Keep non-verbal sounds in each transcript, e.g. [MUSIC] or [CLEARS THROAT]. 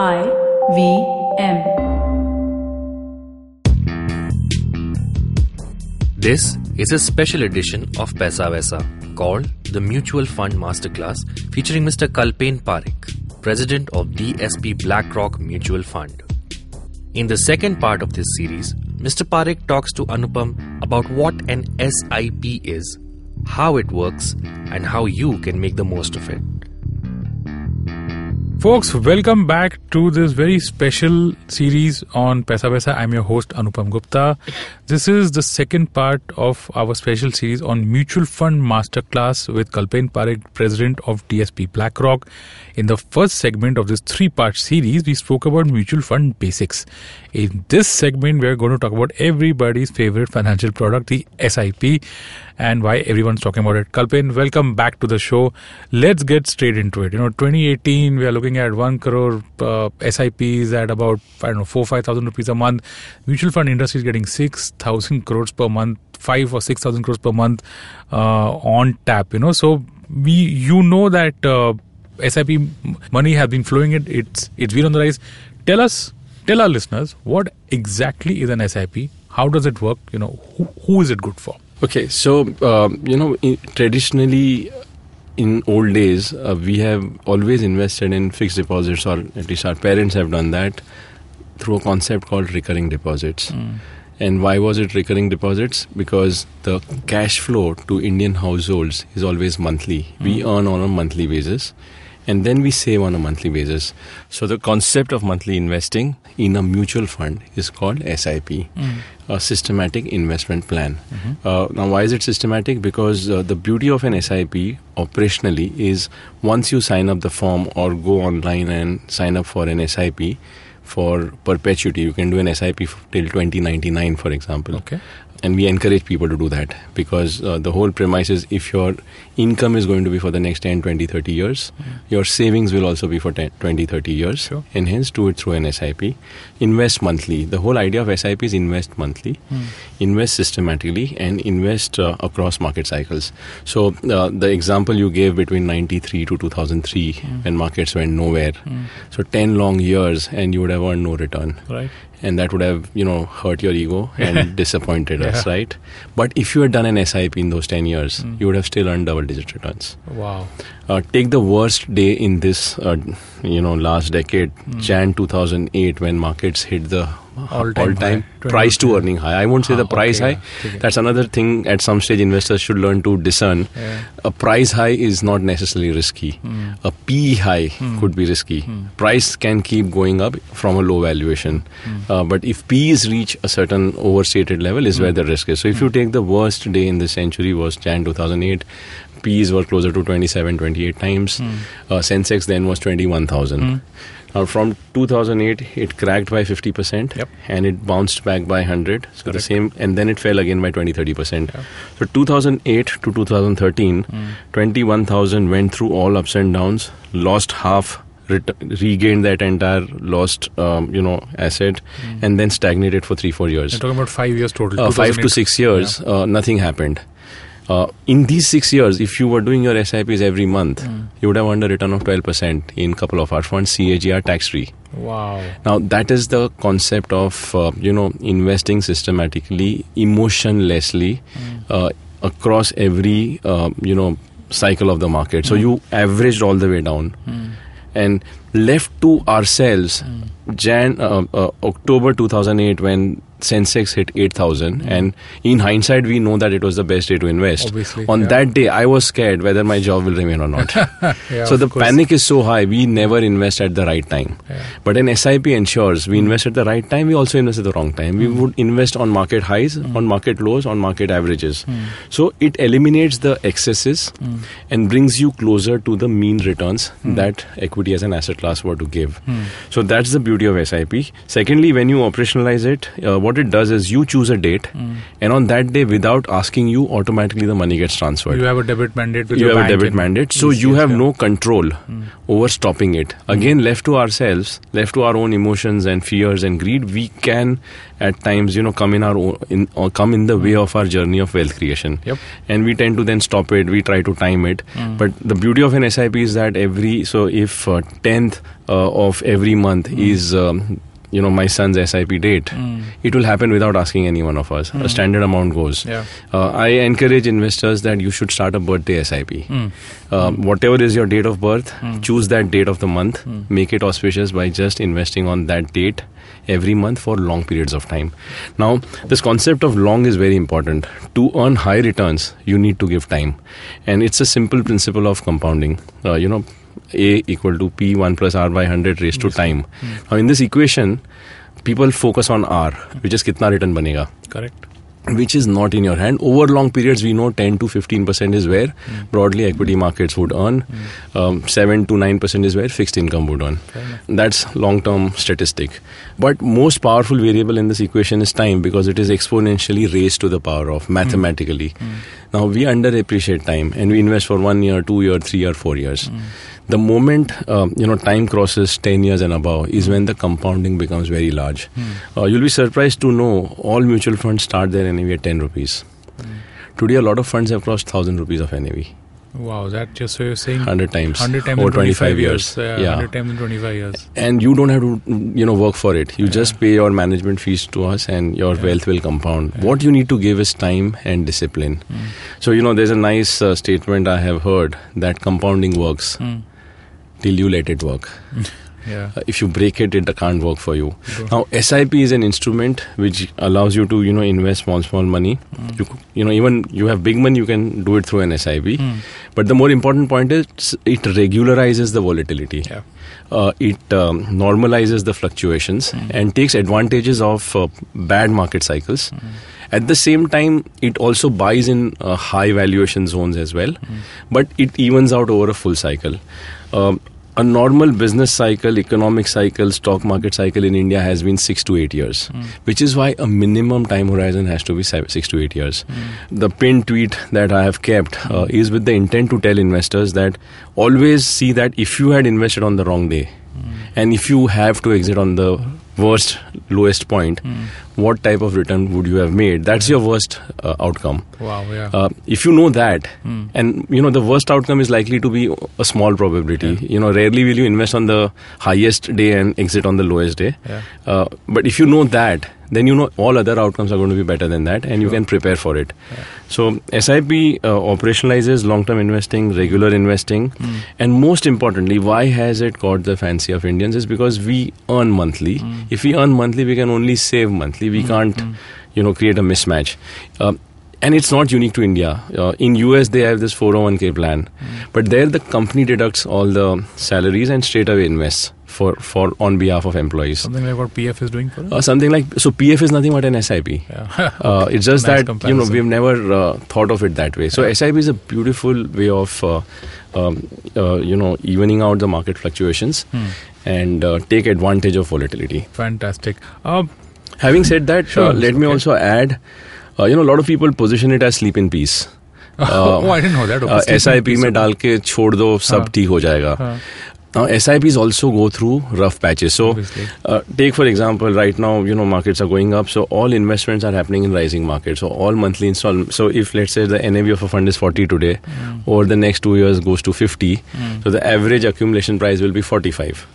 I V M. This is a special edition of Paisa Vaisa called the Mutual Fund Masterclass featuring Mr. Kalpen Parekh, President of DSP BlackRock Mutual Fund. In the second part of this series, Mr. Parekh talks to Anupam about what an SIP is, how it works, and how you can make the most of it. Folks, welcome back to this very special series on Paisa Vaisa. I'm your host Anupam Gupta. This is the second part of our special series on Mutual Fund Masterclass with Kalpen Parekh, President of DSP BlackRock. In the first segment of this three-part series, we spoke about mutual fund basics. In this segment, we're going to talk about everybody's favorite financial product, the SIP, and why everyone's talking about it. Kalpen, welcome back to the show. Let's get straight into it. You know, 2018, we are looking at one crore uh, SIPs at about I don't know four five thousand rupees a month. Mutual fund industry is getting six thousand crores per month, five or six thousand crores per month uh, on tap. You know, so we you know that uh, SIP money has been flowing. It it's it's been on the rise. Tell us, tell our listeners what exactly is an SIP. How does it work? You know, who, who is it good for? Okay, so um, you know, traditionally, in old days, uh, we have always invested in fixed deposits, or at least our parents have done that through a concept called recurring deposits. And why was it recurring deposits? Because the cash flow to Indian households is always monthly. We earn on a monthly basis and then we save on a monthly basis. So the concept of monthly investing in a mutual fund is called SIP, a systematic investment plan. Uh, now, why is it systematic? Because uh, the beauty of an SIP operationally is once you sign up the form or go online and sign up for an SIP for perpetuity, you can do an SIP f- till 2099, for example Okay. And we encourage people to do that because uh, the whole premise is if your income is going to be for the next 10 20 30 years your savings will also be for 10, 20 30 years. Sure. and hence do it through an sip invest monthly. The whole idea of sip is invest monthly. Invest systematically and invest uh, across market cycles. So uh, the example you gave between 93 to 2003 when markets went nowhere. So 10 long years and you would have earned no return. Right. And that would have you know hurt your ego [LAUGHS] and disappointed us right but if you had done an sip in those 10 years Mm. you would have still earned double digit returns Wow. uh, take the worst day in this uh, you know last decade Mm. jan 2008 when markets hit the All-time all-time price to earning high. I won't say Ah, the price okay, high. yeah. Okay. that's another thing at some stage investors should learn to discern. Yeah. a price high is not necessarily risky. Mm. a p high could be risky. Price can keep going up from a low valuation. Uh, but if p's reach a certain overstated level is where the risk is. So if you take the worst day in the century was jan 2008 p's were closer to 27 28 times. Uh, sensex then was 21000 now from 2008 it cracked by 50% Yep. and it bounced back by 100 so the same and then it fell again by 20 30% Yeah. so 2008 to 2013 21000 went through all ups and downs lost half ret- regained that entire lost um, you know asset and then stagnated for 3 4 years. You're talking about five years total. uh, 5 to 6 years uh, nothing happened uh, in these six years, if you were doing your SIPs every month, you would have earned a return of 12% in couple of our funds, CAGR tax free. Wow. Now that is the concept of uh, you know investing systematically, emotionlessly uh, across every uh, you know cycle of the market. So you averaged all the way down, and left to ourselves, Jan uh, uh, October 2008 when Sensex hit 8,000, hmm. and in hindsight we know that it was the best day to invest. Obviously, On yeah. that day, I was scared whether my job will remain or not. [LAUGHS] Yeah, so the course. panic is so high, we never invest at the right time. Yeah. But an SIP ensures we invest at the right time, we also invest at the wrong time. We hmm. would invest on market highs, hmm. on market lows, on market averages. So it eliminates the excesses and brings you closer to the mean returns that equity as an asset class were to give. So that's the beauty of SIP. Secondly, when you operationalize it, uh, what it does is you choose a date, and on that day, without asking you, automatically the money gets transferred. You have a debit mandate with you have a debit mandate, so you have no control over stopping it. Again, left to ourselves, left to our own emotions and fears and greed, we can at times, you know, come in our own, in or come in the way of our journey of wealth creation. Yep. And we tend to then stop it. We try to time it. But the beauty of an SIP is that every so if uh, tenth uh, of every month is um, you know my son's SIP date, it will happen without asking any one of us. A standard amount goes. Yeah. Uh, I encourage investors that you should start a birthday SIP. Um, whatever is your date of birth, choose that date of the month, make it auspicious by just investing on that date every month for long periods of time. Now, this concept of long is very important. To earn high returns, you need to give time. And it's a simple principle of compounding. Uh, you know, A equal to P1 plus R by 100 raised to time. Hmm. Now, in this equation, people focus on R, which is kitna return banega Correct. which is not in your hand. Over long periods, we know 10 to 15 percent is where hmm. broadly equity markets would earn. Hmm. Um, 7 to 9 percent is where fixed income would earn. That's long term statistic. But most powerful variable in this equation is time because it is exponentially raised to the power of mathematically. Now we underappreciate time and we invest for one year, two year, three year, four years. The moment um, you know time crosses 10 years and above is when the compounding becomes very large. Uh, you'll be surprised to know all mutual funds start their NAV at 10 rupees. Today, a lot of funds have crossed 1000 rupees of NAV, Wow, that just so you're saying 100 times, 100 times over in 25 years. years. Yeah, 100 times in 25 years. and you don't have to you know work for it you just pay your management fees to us and your wealth will compound what you need to give is time and discipline so you know there's a nice uh, statement i have heard that compounding works Hmm. Till you let it work. [LAUGHS] Yeah. Uh, if you break it it can't work for you. Now sip is an instrument which allows you to you know invest small small money. You, you know even you have big money you can do it through an sip but the more important point is it regularizes the volatility. Yeah. uh, it um, normalizes the fluctuations and takes advantages of uh, bad market cycles. At the same time, it also buys in uh, high valuation zones as well, but it evens out over a full cycle. Um, a normal business cycle, economic cycle, stock market cycle in India has been six to eight years, which is why a minimum time horizon has to be six to eight years. The pinned tweet that I have kept uh, is with the intent to tell investors that always see that if you had invested on the wrong day, and if you have to exit on the worst, lowest point, what type of return would you have made? That's your worst uh, outcome. Wow, yeah. Uh, if you know that, and you know the worst outcome is likely to be a small probability. You know, rarely will you invest on the highest day and exit on the lowest day. Yeah. Uh, but if you know that, then you know all other outcomes are going to be better than that, and you can prepare for it. So SIP uh, operationalizes long-term investing, regular investing, and most importantly, why has it caught the fancy of Indians? Is because we earn monthly. If we earn monthly, we can only save monthly. We can't, you know, create a mismatch. Um, and it's not unique to India. Uh, in US, they have this 401k plan, but there the company deducts all the salaries and straight away invests for, for on behalf of employees. Something like what PF is doing for us. Uh, something like so PF is nothing but an SIP. yeah. Uh, [LAUGHS] it's just Nice that you know we've never uh, thought of it that way. So SIP is a beautiful way of uh, um, uh, you know evening out the market fluctuations Hmm. and uh, take advantage of volatility. Fantastic. Uh, Having said that, Sure, uh, let me okay. also add, uh, you know, a lot of people position it as sleep in peace. [LAUGHS] oh, I didn't know that. Okay, S I P sleeping में piece. डाल के छोड़ दो सब हाँ. ठीक हो जाएगा हाँ. Now, SIPs also go through rough patches. So, Obviously. uh, take for example, right now, you know, markets are going up. So, all investments are happening in rising markets. So, all monthly install. So, if let's say the NAV of a fund is 40 today, Hmm. over the next two years goes to 50. So, the average accumulation price will be 45.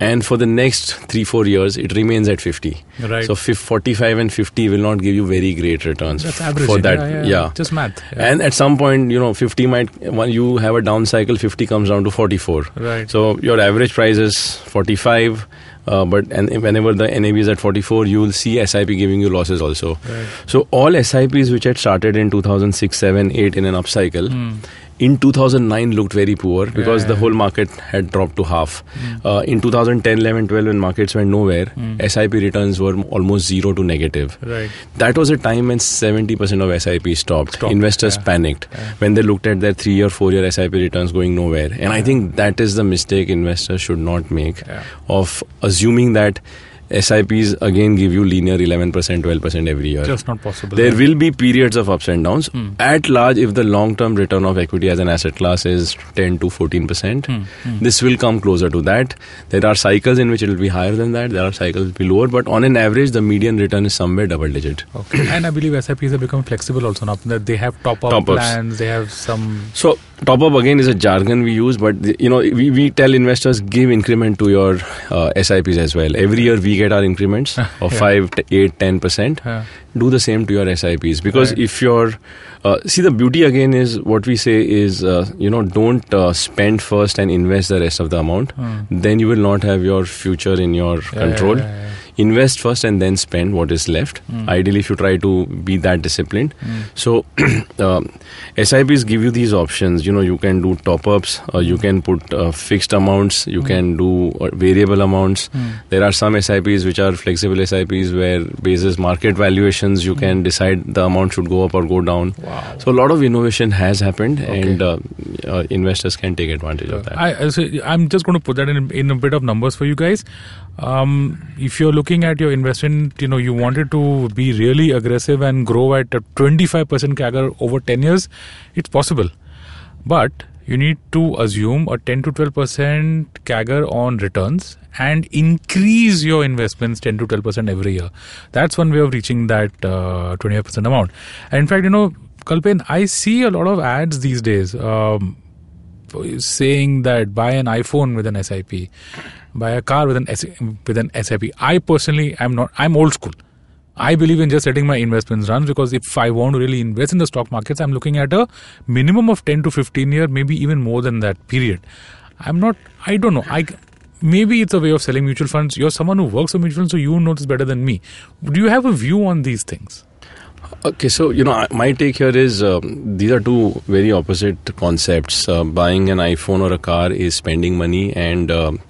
And for the next three, four years, it remains at 50. Right. So, 45 and 50 will not give you very great returns That's average. for that. Yeah, yeah. Just math. Yeah. And at some point, you know, 50 might, when you have a down cycle, 50 comes down to 44. Right. So your average price is 45. Uh, but and whenever the NAV is at 44, you will see SIP giving you losses also. Right. So all SIPs which had started in 2006, 7, 8 in an upcycle, Hmm. In 2009 looked very poor because Yeah, the yeah. whole market had dropped to half. Uh, in 2010, 11, 12 when markets went nowhere, SIP returns were almost zero to negative. Right. That was a time when 70% of SIP stopped. Stopped, Investors yeah. panicked when they looked at their three or four year SIP returns going nowhere. And I think that is the mistake investors should not make of assuming that SIPs again give you linear 11%, 12% every year. Just not possible. There will be periods of ups and downs. Hmm. At large, if the long term return of equity as an asset class is 10 to 14%, Hmm, hmm. this will come closer to that. There are cycles in which it will be higher than that, there are cycles will be lower, but on an average, the median return is somewhere double digit. Okay. and I believe SIPs have become flexible also now. That they have top up plans, they have some. So, top up again is a jargon we use, but you know, we, we tell investors give increment to your uh, SIPs as well. Every year we get our increments [LAUGHS] of Yeah. 5, t- 8, 10%. Uh, do the same to your SIPs because Right. if you're uh, see the beauty again is what we say is uh, you know don't uh, spend first and invest the rest of the amount Hmm. then you will not have your future in your yeah, control yeah, yeah, invest first and then spend what is left Hmm. ideally if you try to be that disciplined Hmm. so [CLEARS THROAT] um, SIPs give you these options you know you can do top ups uh, you can put uh, fixed amounts you Hmm. can do uh, variable amounts Hmm. there are some SIPs which are flexible SIPs where basis market valuations you can decide the amount should go up or go down. Wow. So a lot of innovation has happened Okay. and uh, uh, investors can take advantage of that. I, I so I'm just going to put that in in a bit of numbers for you guys. Um, if you're looking at your investment, you know you wanted to be really aggressive and grow at a 25% CAGR over 10 years, it's possible, but you need to assume a 10 to 12% CAGR on returns and increase your investments 10 to 12% every year. That's one way of reaching that uh, 25% amount. And in fact, you know, Kalpen, I see a lot of ads these days. Um, saying that buy an iPhone with an SIP, buy a car with an with an SIP. I personally am not. I'm old school. I believe in just letting my investments run because if I want to really invest in the stock markets, I'm looking at a minimum of 10 to 15 year, maybe even more than that period. I'm not. I don't know. I maybe it's a way of selling mutual funds. You're someone who works for mutual funds, so you know this better than me. Do you have a view on these things? Okay, so you know, my take here is um, these are two very opposite concepts. Uh, buying an iPhone or a car is spending money and um,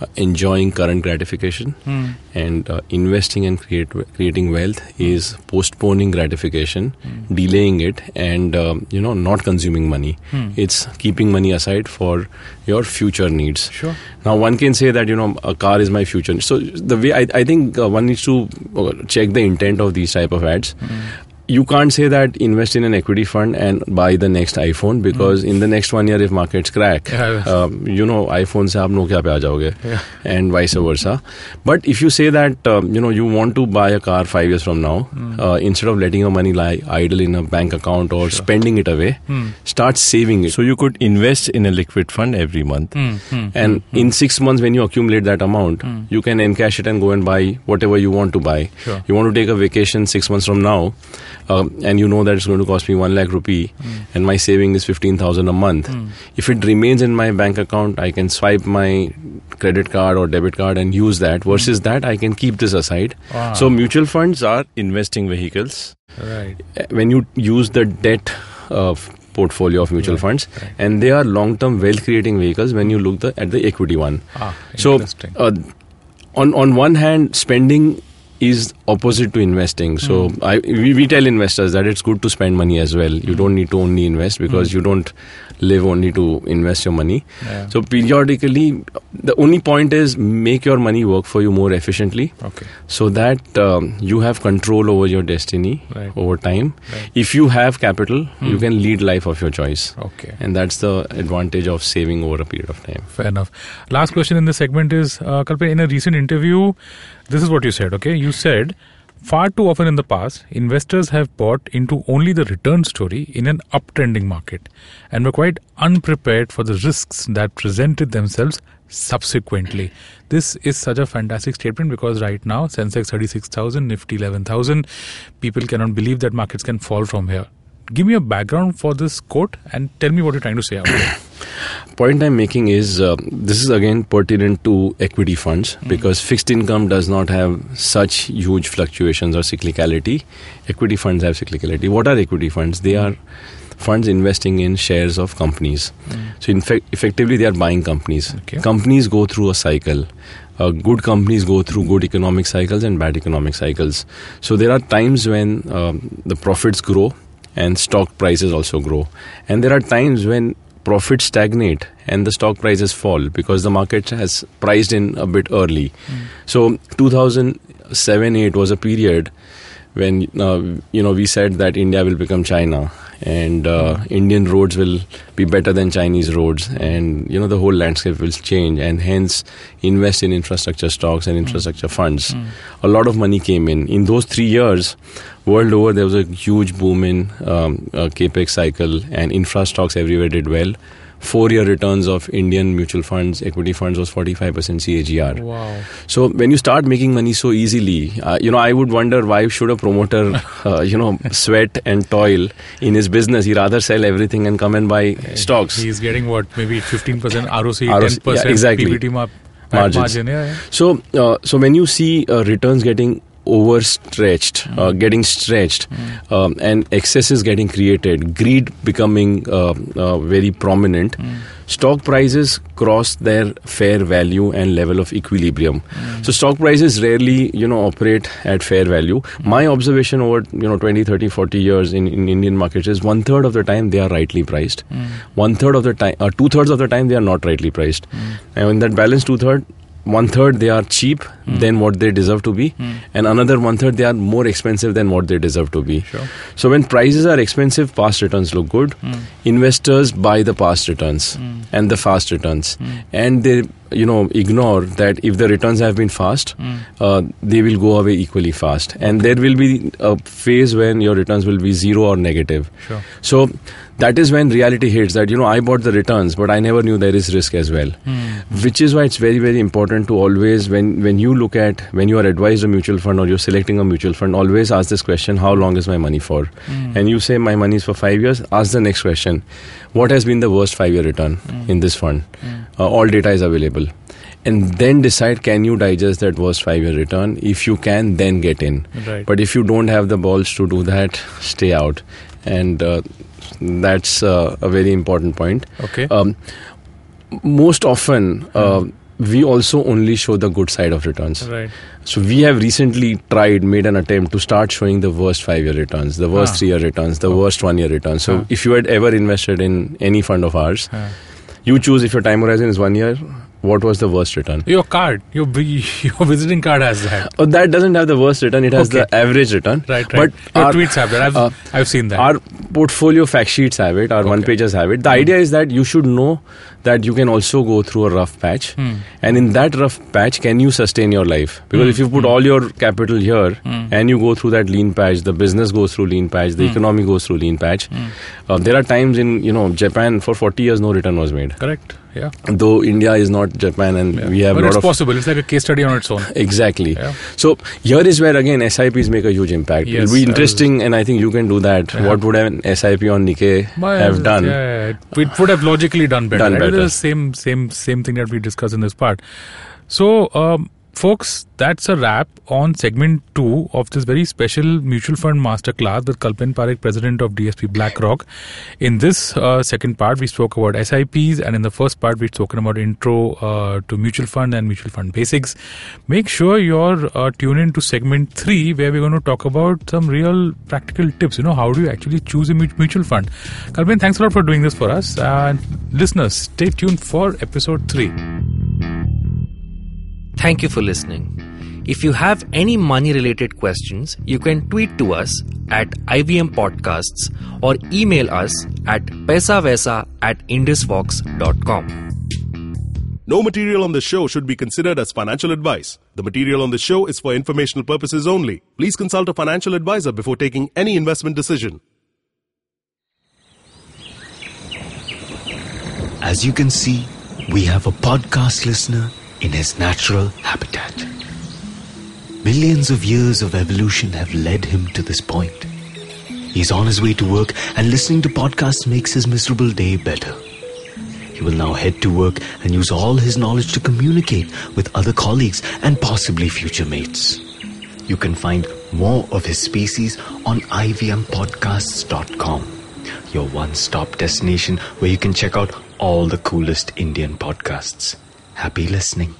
uh, enjoying current gratification, and uh, investing and create, creating wealth is postponing gratification, delaying it, and um, you know, not consuming money. It's keeping money aside for your future needs. Sure. Now, one can say that you know a car is my future. So the way I, I think uh, one needs to uh, check the intent of these type of ads you can't say that invest in an equity fund and buy the next iPhone because mm. in the next one year if markets crack, yeah. um, you know iPhone have no Nokia pe and vice versa. But if you say that um, you know you want to buy a car five years from now, mm. uh, instead of letting your money lie idle in a bank account or sure. spending it away, mm. start saving it. So you could invest in a liquid fund every month, hmm. Hmm. and hmm. in six months when you accumulate that amount, you can encash it and go and buy whatever you want to buy. Sure. You want to take a vacation six months from now um, and you know that it's going to cost me one lakh rupee, and my saving is fifteen thousand a month. If it remains in my bank account, I can swipe my credit card or debit card and use that. Versus that, I can keep this aside. Wow. So mutual funds are Investing vehicles. right. uh, when you use the debt of portfolio of mutual funds right. and they are long term wealth creating vehicles when you look the, at the equity one Ah, so interesting. uh, on on one hand spending is opposite to investing. So Hmm. I, we, we tell investors that it's good to spend money as well. You don't need to only invest because you don't live only to invest your money Hmm. Yeah. so periodically the only point is make your money work for you more efficiently okay. so that um, you have control over your destiny Right. over time. Right. If you have capital, you can lead life of your choice, Okay. and that's the advantage of saving over a period of time. Fair enough. Last question in this segment is uh, Kalpe, in a recent interview, this is what you said, okay? You said, far too often in the past, investors have bought into only the return story in an uptrending market and were quite unprepared for the risks that presented themselves subsequently. This is such a fantastic statement because right now, Sensex 36,000, Nifty 11,000, people cannot believe that markets can fall from here. Give me a background for this quote and tell me what you're trying to say out there. Point I'm making is uh, this is again pertinent to equity funds because fixed income does not have such huge fluctuations or cyclicality. Equity funds have cyclicality. What are equity funds? They are funds investing in shares of companies. So, in fact, effectively, they are buying companies. Okay. Companies go through a cycle. Uh, good companies go through good economic cycles and bad economic cycles. So, there are times when um, the profits grow and stock prices also grow. And there are times when profits stagnate and the stock prices fall because the market has priced in a bit early. So 2007 8 was a period when uh, you know we said that India will become China and uh, Indian roads will be better than Chinese roads, and you know the whole landscape will change, and hence invest in infrastructure stocks and infrastructure funds. A lot of money came in in those three years. World over, there was a huge boom in um, uh, capex cycle, and infra stocks everywhere did well. Four-year returns of Indian mutual funds, equity funds was 45% CAGR. Wow. So when you start making money so easily, uh, you know, I would wonder why should a promoter, [LAUGHS] uh, you know, sweat and toil in his business? He rather sell everything and come and buy stocks. He's getting what, maybe 15% ROC, ROC, 10% yeah, exactly. PBT margin. Yeah, yeah. So, uh, so when you see uh, returns getting overstretched, uh, getting stretched, um, and excesses getting created, greed becoming uh, uh, very prominent, stock prices cross their fair value and level of equilibrium. So stock prices rarely, you know, operate at fair value. My observation over, you know, 20, 30, 40 years in, in Indian markets is one third of the time they are rightly priced. One third of the time, uh, two thirds of the time they are not rightly priced. And in that balance two third, one third they are cheap hmm. than what they deserve to be, hmm. and another one third they are more expensive than what they deserve to be. Sure. So when prices are expensive, past returns look good. Hmm. Investors buy the past returns and the fast returns, and they you know ignore that if the returns have been fast, uh, they will go away equally fast, and there will be a phase when your returns will be zero or negative. Sure. So that is when reality hits that you know I bought the returns, but I never knew there is risk as well. Which is why it's very very important to always when when you look at when you are advised a mutual fund or you're selecting a mutual fund, always ask this question: How long is my money for? And you say my money is for five years. Ask the next question: What has been the worst five year return in this fund? Uh, all data is available. And then decide can you digest that worst five year return? If you can, then get in. Right. But if you don't have the balls to do that, stay out. And uh, that's uh, a very important point. Okay. Um, most often, uh, we also only show the good side of returns. right. So we have recently tried, made an attempt to start showing the worst five-year returns, the worst Ah. three-year returns, the worst one-year returns. So Ah. if you had ever invested in any fund of ours, Ah. you choose if your time horizon is one year. What was the worst return? Your card, your [LAUGHS] your visiting card has that. Oh, that doesn't have the worst return. It has Okay. the average return. Right, right. But your our- tweets have that. I've, uh, I've seen that. Our portfolio fact sheets have it, our one pages have it. The idea is that you should know that you can also go through a rough patch. Hmm. And in that rough patch, can you sustain your life? Because if you Hmm. put all your capital here and you go through that lean patch, the business goes through lean patch, Hmm. the economy goes through lean patch. Uh, there are times in, you know, Japan for 40 years no return was made. Correct. Yeah. Though India is not Japan and yeah. we have but a lot it's of possible. It's like a case study on its own. Exactly. Yeah. So here is where again SIPs make a huge impact. Yes, It'll be interesting, and I think you can do that. Yeah. What would an SIP on Nikkei Well, have done? Yeah, it- would have logically done better. Done better. The same, same, same thing that we discussed in this part. So, um, folks, that's a wrap on segment two of this very special mutual fund masterclass with Kalpen Parekh, president of DSP BlackRock. In this uh, second part, we spoke about SIPs, and in the first part, we've spoken about intro uh, to mutual fund and mutual fund basics. Make sure you're uh, tuned in to segment three, where we're going to talk about some real practical tips. You know, how do you actually choose a mutual fund? Kalpen, thanks a lot for doing this for us. And listeners, stay tuned for episode three. Thank you for listening. If you have any money related questions, you can tweet to us at IVM Podcasts or email us at paisavaisa at indusvox.com. No material on the show should be considered as financial advice. The material on the show is for informational purposes only. Please consult a financial advisor before taking any investment decision. As you can see, we have a podcast listener in his natural habitat. Millions of years of evolution have led him to this point. He's on his way to work, and listening to podcasts makes his miserable day better. He will now head to work and use all his knowledge to communicate with other colleagues and possibly future mates. You can find more of his species on ivmpodcasts.com, your one stop destination where you can check out all the coolest Indian podcasts. Happy listening.